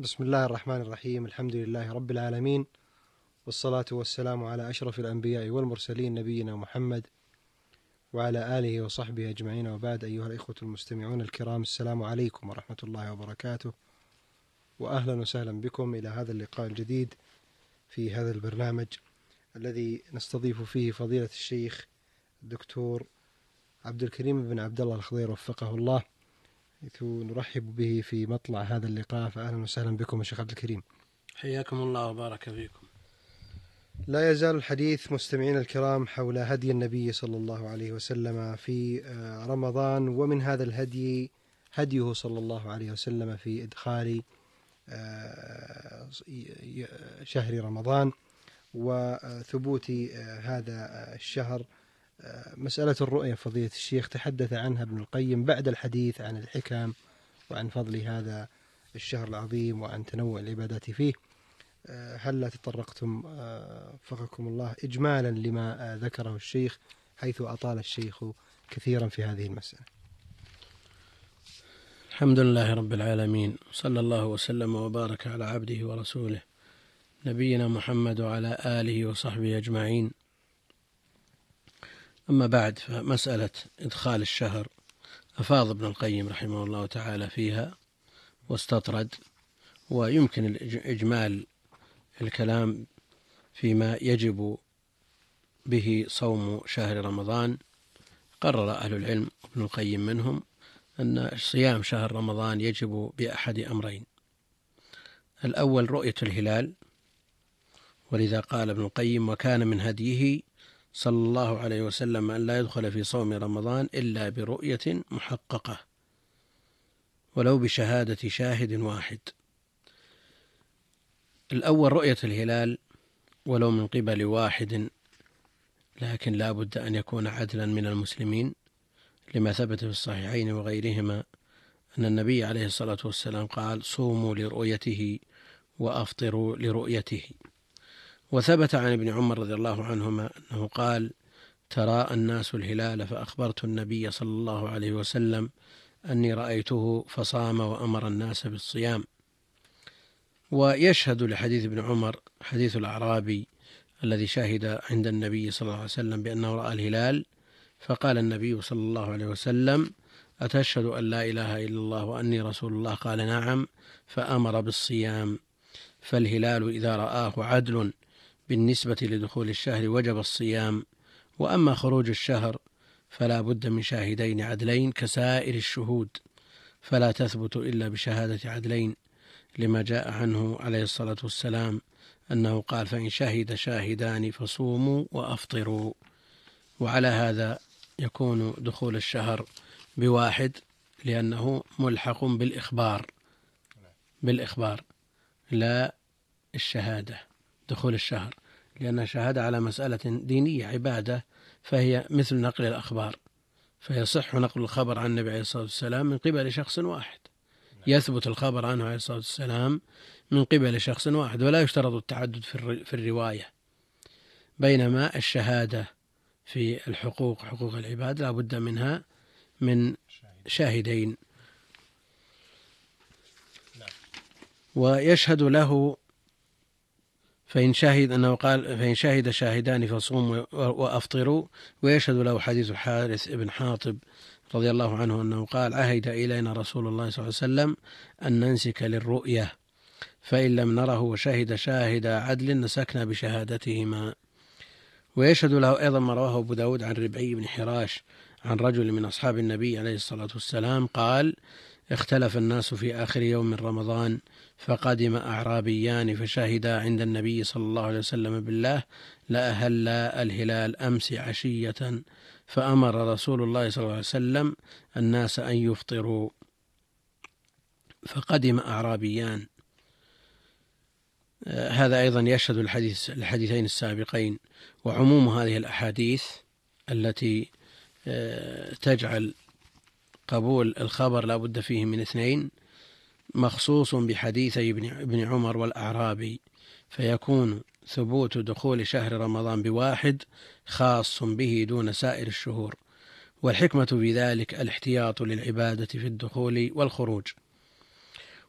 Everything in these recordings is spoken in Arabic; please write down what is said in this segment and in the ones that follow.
بسم الله الرحمن الرحيم الحمد لله رب العالمين والصلاة والسلام على أشرف الأنبياء والمرسلين نبينا محمد وعلى آله وصحبه أجمعين وبعد أيها الإخوة المستمعون الكرام السلام عليكم ورحمة الله وبركاته وأهلا وسهلا بكم إلى هذا اللقاء الجديد في هذا البرنامج الذي نستضيف فيه فضيلة الشيخ الدكتور عبد الكريم بن عبد الله الخضير وفقه الله. حيث نرحب به في مطلع هذا اللقاء. فأهلا وسهلا بكم يا شيخ عبد الكريم. حياكم الله وبارك فيكم. لا يزال الحديث مستمعينا الكرام حول هدي النبي صلى الله عليه وسلم في رمضان ومن هذا الهدي هديه صلى الله عليه وسلم في إدخال شهر رمضان وثبوت هذا الشهر. مسألة الرؤية فضيلة الشيخ تحدث عنها ابن القيم بعد الحديث عن الحكم وعن فضل هذا الشهر العظيم وعن تنوع العبادات فيه. هل لا تطرقتم وفقكم الله إجمالا لما ذكره الشيخ حيث أطال الشيخ كثيرا في هذه المسألة؟ الحمد لله رب العالمين صلى الله وسلم وبارك على عبده ورسوله نبينا محمد وعلى آله وصحبه أجمعين. أما بعد فمسألة إدخال الشهر أفاض ابن القيم رحمه الله تعالى فيها واستطرد ويمكن إجمال الكلام فيما يجب به صوم شهر رمضان. قرر أهل العلم ابن القيم منهم أن صيام شهر رمضان يجب بأحد أمرين. الأول رؤية الهلال ولذا قال ابن القيم وكان من هديه صلى الله عليه وسلم أن لا يدخل في صوم رمضان إلا برؤية محققة ولو بشهادة شاهد واحد. الأول رؤية الهلال ولو من قبل واحد لكن لا بد أن يكون عدلا من المسلمين. لما ثبت في الصحيحين وغيرهما أن النبي عليه الصلاة والسلام قال صوموا لرؤيته وأفطروا لرؤيته. وثبت عن ابن عمر رضي الله عنهما أنه قال تراءى الناس الهلال فأخبرت النبي صلى الله عليه وسلم أني رأيته فصام وأمر الناس بالصيام ويشهد لحديث ابن عمر حديث الأعرابي الذي شهد عند النبي صلى الله عليه وسلم بأنه رأى الهلال فقال النبي صلى الله عليه وسلم أتشهد أن لا إله إلا الله وأني رسول الله قال نعم فأمر بالصيام. فالهلال إذا رآه عدل بالنسبة لدخول الشهر وجب الصيام وأما خروج الشهر فلا بد من شاهدين عدلين كسائر الشهود فلا تثبت إلا بشهادة عدلين لما جاء عنه عليه الصلاة والسلام أنه قال فإن شهد شاهدان فصوموا وأفطروا وعلى هذا يكون دخول الشهر بواحد لأنه ملحق بالإخبار بالإخبار لا الشهادة. دخول الشهر لأن الشهادة على مسألة دينية عبادة فهي مثل نقل الأخبار. فيصح نقل الخبر عن النبي عليه الصلاة والسلام من قبل شخص واحد. يثبت الخبر عنه عليه الصلاة والسلام من قبل شخص واحد ولا يشترط التعدد في الرواية. بينما الشهادة في الحقوق حقوق العباد لا بد منها من شاهدين. ويشهد له فإن شهد أنه قال فإن شهد شاهدان فصوموا وأفطروا ويشهد له حديث حارث بن حاطب رضي الله عنه أنه قال عهد إلينا رسول الله صلى الله عليه وسلم أن ننسك للرؤية فإن لم نره وشهد شاهد عدل نسكنا بشهادتهما. ويشهد له أيضا ما رواه أبو داود عن ربعي بن حراش عن رجل من أصحاب النبي عليه الصلاة والسلام قال اختلف الناس في آخر يوم من رمضان فقدم أعرابيان فشهدا عند النبي صلى الله عليه وسلم بالله لأهل الهلال أمس عشية. فأمر رسول الله صلى الله عليه وسلم الناس أن يفطروا. فقدم أعرابيان. هذا أيضا يشهد الحديث الحديثين السابقين. وعموم هذه الأحاديث التي تجعل قبول الخبر لا بد فيه من اثنين مخصوص بحديثي ابن عمر والأعرابي فيكون ثبوت دخول شهر رمضان بواحد خاص به دون سائر الشهور والحكمة في ذلك الاحتياط للعبادة في الدخول والخروج.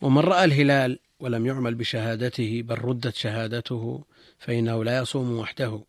ومن رأى الهلال ولم يعمل بشهادته بل ردت شهادته فإنه لا يصوم وحده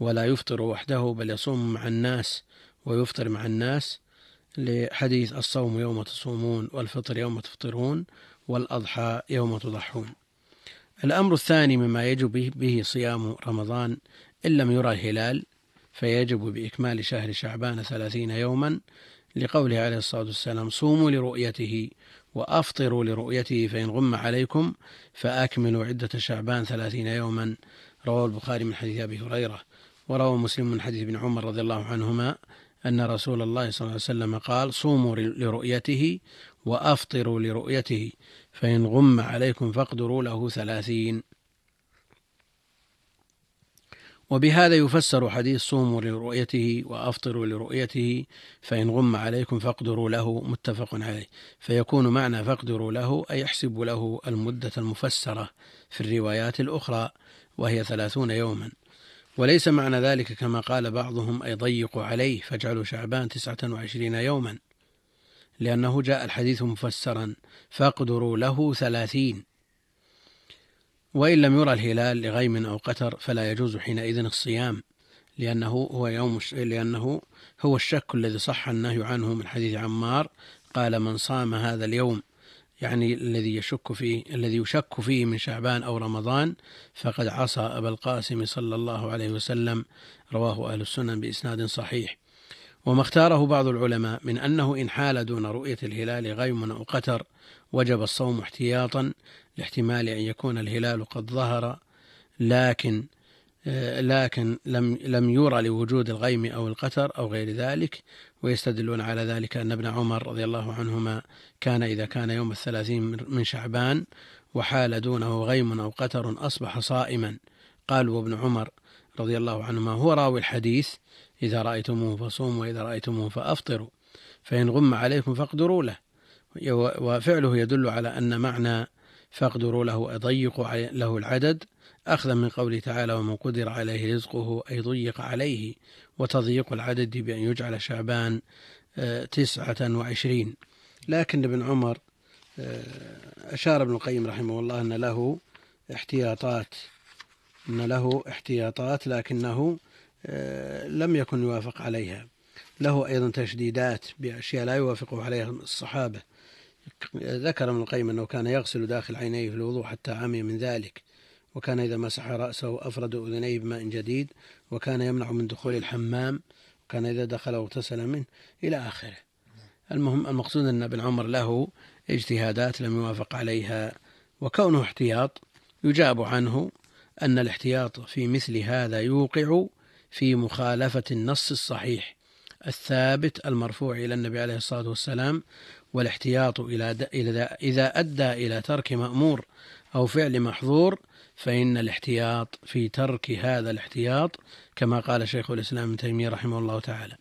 ولا يفطر وحده بل يصوم مع الناس ويفطر مع الناس لحديث الصوم يوم تصومون والفطر يوم تفطرون والأضحى يوم تضحون. الأمر الثاني مما يجب به صيام رمضان إن لم يرى الهلال فيجب بإكمال شهر شعبان ثلاثين يوما لقوله عليه الصلاة والسلام صوموا لرؤيته وأفطروا لرؤيته فإن غم عليكم فأكملوا عدة شعبان ثلاثين يوما رواه البخاري من حديث أبي هريرة وروى مسلم من حديث ابن عمر رضي الله عنهما أن رسول الله صلى الله عليه وسلم قال صوموا لرؤيته وأفطروا لرؤيته فإن غم عليكم فاقدروا له ثلاثين. وبهذا يفسر حديث صوموا لرؤيته وأفطروا لرؤيته فإن غم عليكم فاقدروا له متفق عليه. فيكون معنى فاقدروا له أي يحسب له المدة المفسرة في الروايات الأخرى وهي ثلاثون يوما. وليس معنى ذلك كما قال بعضهم أي ضيقوا عليه فاجعلوا شعبان تسعة وعشرين يوما. لأنه جاء الحديث مفسرا فاقدروا له ثلاثين. وإن لم يرى الهلال لغيم أو قتر فلا يجوز حينئذ الصيام لأنه هو يوم لأنه هو الشك الذي صح النهي عنه من حديث عمار قال من صام هذا اليوم. يعني الذي يشك فيه الذي يشك فيه من شعبان أو رمضان فقد عصى أبا القاسم صلى الله عليه وسلم. رواه أهل السنن بإسناد صحيح. وما اختاره بعض العلماء من أنه إن حال دون رؤية الهلال غيم أو قتر وجب الصوم احتياطا لاحتمال أن يكون الهلال قد ظهر لكن لكن لم لم يرى لوجود الغيم أو القتر أو غير ذلك. ويستدلون على ذلك أن ابن عمر رضي الله عنهما كان إذا كان يوم الثلاثين من شعبان وحال دونه غيم أو قتر أصبح صائما. قالوا وابن عمر رضي الله عنهما هو راوي الحديث إذا رأيتموه فصوموا وإذا رأيتموه فأفطروا فإن غم عليكم فاقدروا له. وفعله يدل على أن معنى فاقدروا له أضيقوا له العدد أخذا من قوله تعالى ومن قدر عليه رزقه أي ضيق عليه. وتضييق العدد بأن يجعل شعبان آه، تسعة وعشرين. لكن ابن عمر آه، أشار ابن القيم رحمه الله أن له احتياطات أن له احتياطات لكنه آه، لم يكن يوافق عليها. له أيضا تشديدات بأشياء لا يوافقه عليها الصحابة. ذكر ابن القيم أنه كان يغسل داخل عينيه في الوضوء حتى عمي من ذلك وكان إذا مسح رأسه أفرد أذنيه بماء جديد وكان يمنع من دخول الحمام وكان إذا دخل اغتسل منه إلى آخره. المهم المقصود أن ابن عمر له اجتهادات لم يوافق عليها وكونه احتياط يجاب عنه أن الاحتياط في مثل هذا يوقع في مخالفة النص الصحيح الثابت المرفوع إلى النبي عليه الصلاة والسلام والاحتياط إلى إذا أدى إلى ترك مأمور أو فعل محظور فإن الاحتياط في ترك هذا الاحتياط كما قال شيخ الإسلام ابن تيمية رحمه الله تعالى.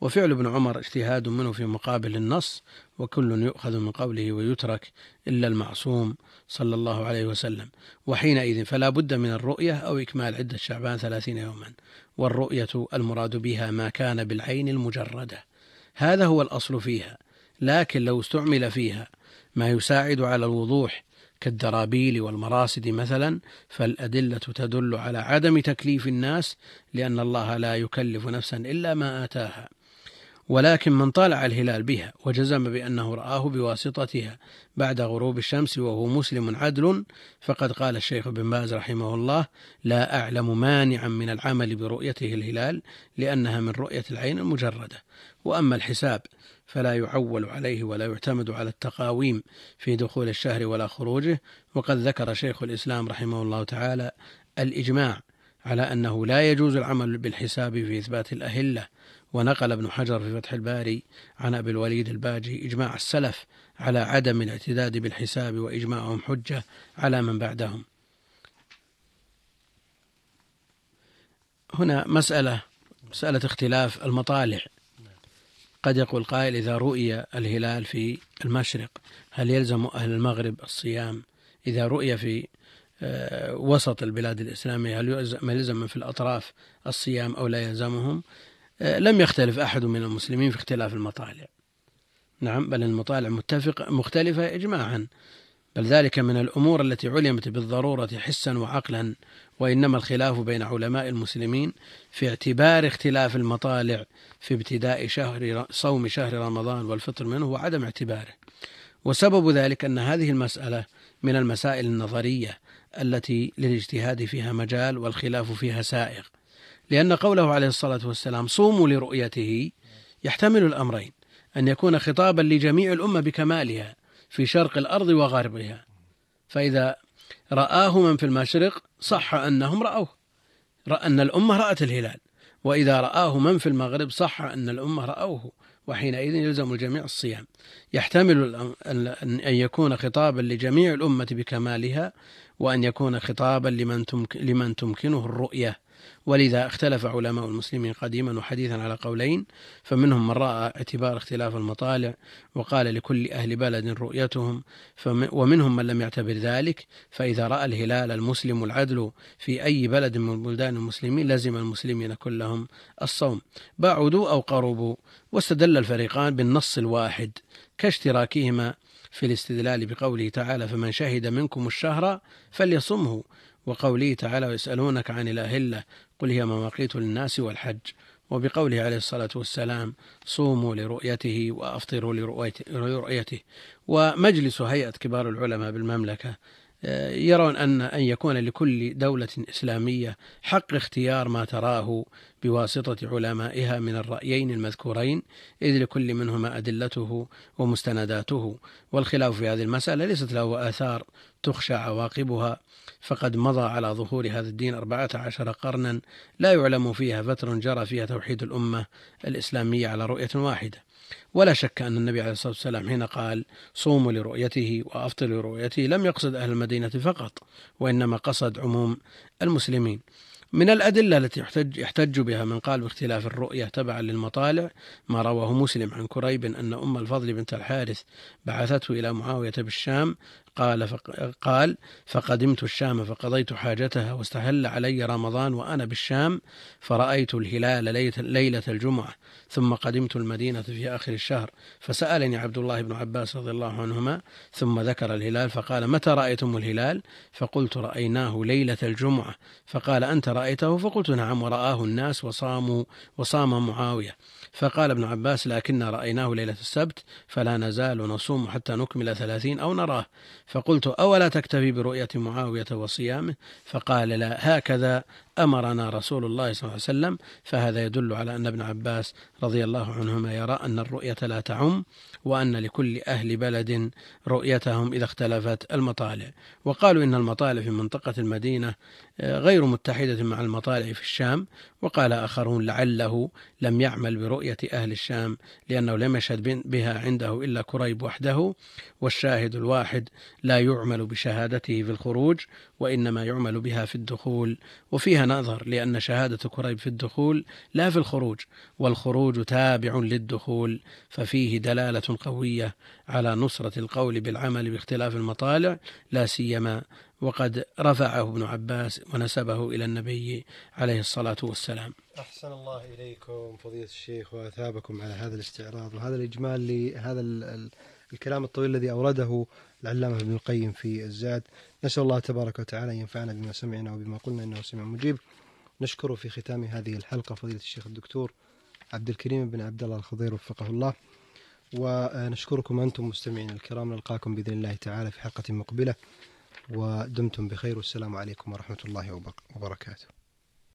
وفعل ابن عمر اجتهاد منه في مقابل النص وكل يؤخذ من قوله ويترك إلا المعصوم صلى الله عليه وسلم. وحينئذ فلا بد من الرؤية أو إكمال عدة شعبان ثلاثين يوما. والرؤية المراد بها ما كان بالعين المجردة. هذا هو الأصل فيها. لكن لو استعمل فيها ما يساعد على الوضوح كالدرابيل والمراصد مثلا فالأدلة تدل على عدم تكليف الناس لأن الله لا يكلف نفسا إلا ما آتاها. ولكن من طالع الهلال بها وجزم بأنه رآه بواسطتها بعد غروب الشمس وهو مسلم عدل فقد قال الشيخ بن باز رحمه الله لا أعلم مانعا من العمل برؤيته الهلال لأنها من رؤية العين المجردة. وأما الحساب فلا يعول عليه ولا يعتمد على التقاويم في دخول الشهر ولا خروجه. وقد ذكر شيخ الإسلام رحمه الله تعالى الإجماع على أنه لا يجوز العمل بالحساب في إثبات الأهلة. ونقل ابن حجر في فتح الباري عن أبي الوليد الباجي إجماع السلف على عدم الاعتداد بالحساب وإجماعهم حجة على من بعدهم. هنا مسألة مسألة اختلاف المطالع. قد يقول قائل إذا رؤي الهلال في المشرق هل يلزم أهل المغرب الصيام؟ إذا رؤي في آه، وسط البلاد الإسلامية هل يلزم في الأطراف الصيام أو لا يلزمهم؟ آه، لم يختلف أحد من المسلمين في اختلاف المطالع. نعم بل المطالع متفق مختلفة إجماعا. بل ذلك من الأمور التي علمت بالضرورة حسا وعقلا وإنما الخلاف بين علماء المسلمين في اعتبار اختلاف المطالع في ابتداء شهر صوم شهر رمضان والفطر منه وعدم اعتباره. وسبب ذلك أن هذه المسألة من المسائل النظرية التي للاجتهاد فيها مجال والخلاف فيها سائغ. لأن قوله عليه الصلاة والسلام صوموا لرؤيته يحتمل الأمرين أن يكون خطابا لجميع الأمة بكمالها في شرق الأرض وغربها. فإذا رآه من في المشرق صح أنهم رأوه. أن الأمة رأت الهلال. وإذا رآه من في المغرب صح أن الأمة رأوه. وحينئذ يلزم الجميع الصيام. يحتمل أن يكون خطابا لجميع الأمة بكمالها وأن يكون خطابا لمن, لمن تمكنه الرؤية. ولذا اختلف علماء المسلمين قديما وحديثا على قولين فمنهم من رأى اعتبار اختلاف المطالع وقال لكل أهل بلد رؤيتهم ومنهم من لم يعتبر ذلك فإذا رأى الهلال المسلم العدل في أي بلد من بلدان المسلمين لزم المسلمين كلهم الصوم. بعدوا أو قربوا واستدل الفريقان بالنص الواحد كاشتراكهما في الاستدلال بقوله تعالى فمن شهد منكم الشهر فليصمه وقوله تعالى ويسألونك عن الأهلة قل هي مواقيت للناس والحج. وبقوله عليه الصلاة والسلام صوموا لرؤيته وأفطروا لرؤيته ومجلس هيئة كبار العلماء بالمملكة يرون أن أن يكون لكل دولة إسلامية حق اختيار ما تراه بواسطة علمائها من الرأيين المذكورين إذ لكل منهما أدلته ومستنداته. والخلاف في هذه المسألة ليست له آثار تخشى عواقبها. فقد مضى على ظهور هذا الدين أربعة عشر قرنا لا يعلم فيها فتر جرى فيها توحيد الأمة الإسلامية على رؤية واحدة. ولا شك أن النبي عليه الصلاة والسلام حين قال صوموا لرؤيته وأفطروا لرؤيته لم يقصد أهل المدينة فقط وإنما قصد عموم المسلمين. من الأدلة التي يحتج, يحتج بها من قال باختلاف الرؤية تبعا للمطالع ما رواه مسلم عن كريب أن أم الفضل بنت الحارث بعثته إلى معاوية بالشام قال قال فقدمت الشام فقضيت حاجتها واستهل علي رمضان وأنا بالشام فرأيت الهلال ليلة الجمعة ثم قدمت المدينة في آخر الشهر فسألني عبد الله بن عباس رضي الله عنهما ثم ذكر الهلال فقال متى رأيتم الهلال؟ فقلت رأيناه ليلة الجمعة فقال أنت رأيته؟ فقلت نعم ورآه الناس وصاموا وصام معاوية فقال ابن عباس لكن رأيناه ليلة السبت فلا نزال نصوم حتى نكمل ثلاثين أو نراه. فقلت أولا تكتفي برؤية معاوية وصيامه؟ فقال لا هكذا أمرنا رسول الله صلى الله عليه وسلم. فهذا يدل على أن ابن عباس رضي الله عنهما يرى أن الرؤية لا تعم وأن لكل أهل بلد رؤيتهم إذا اختلفت المطالع. وقالوا إن المطالع في منطقة المدينة آه، غير متحدة مع المطالع في الشام. وقال آخرون لعله لم يعمل برؤية أهل الشام لأنه لم يشهد بها عنده إلا كريب وحده والشاهد الواحد لا يعمل بشهادته في الخروج وإنما يعمل بها في الدخول. وفيها نظر لأن شهادة كريب في الدخول لا في الخروج والخروج تابع للدخول ففيه دلالة قوية على نصرة القول بالعمل باختلاف المطالع لا سيما وقد رفعه ابن عباس ونسبه إلى النبي عليه الصلاة والسلام. أحسن الله إليكم فضيلة الشيخ وأثابكم على هذا الاستعراض وهذا الإجمال لهذا الكلام الطويل الذي أورده العلامة ابن القيم في الزاد. نسأل الله تبارك وتعالى أن ينفعنا بما سمعنا وبما قلنا إنه سميع مجيب. نشكر في ختام هذه الحلقة فضيلة الشيخ الدكتور عبد الكريم بن عبد الله الخضير وفقه الله. ونشكركم أنتم مستمعين الكرام نلقاكم بإذن الله تعالى في حلقة مقبلة. ودمتم بخير والسلام عليكم ورحمة الله وبركاته.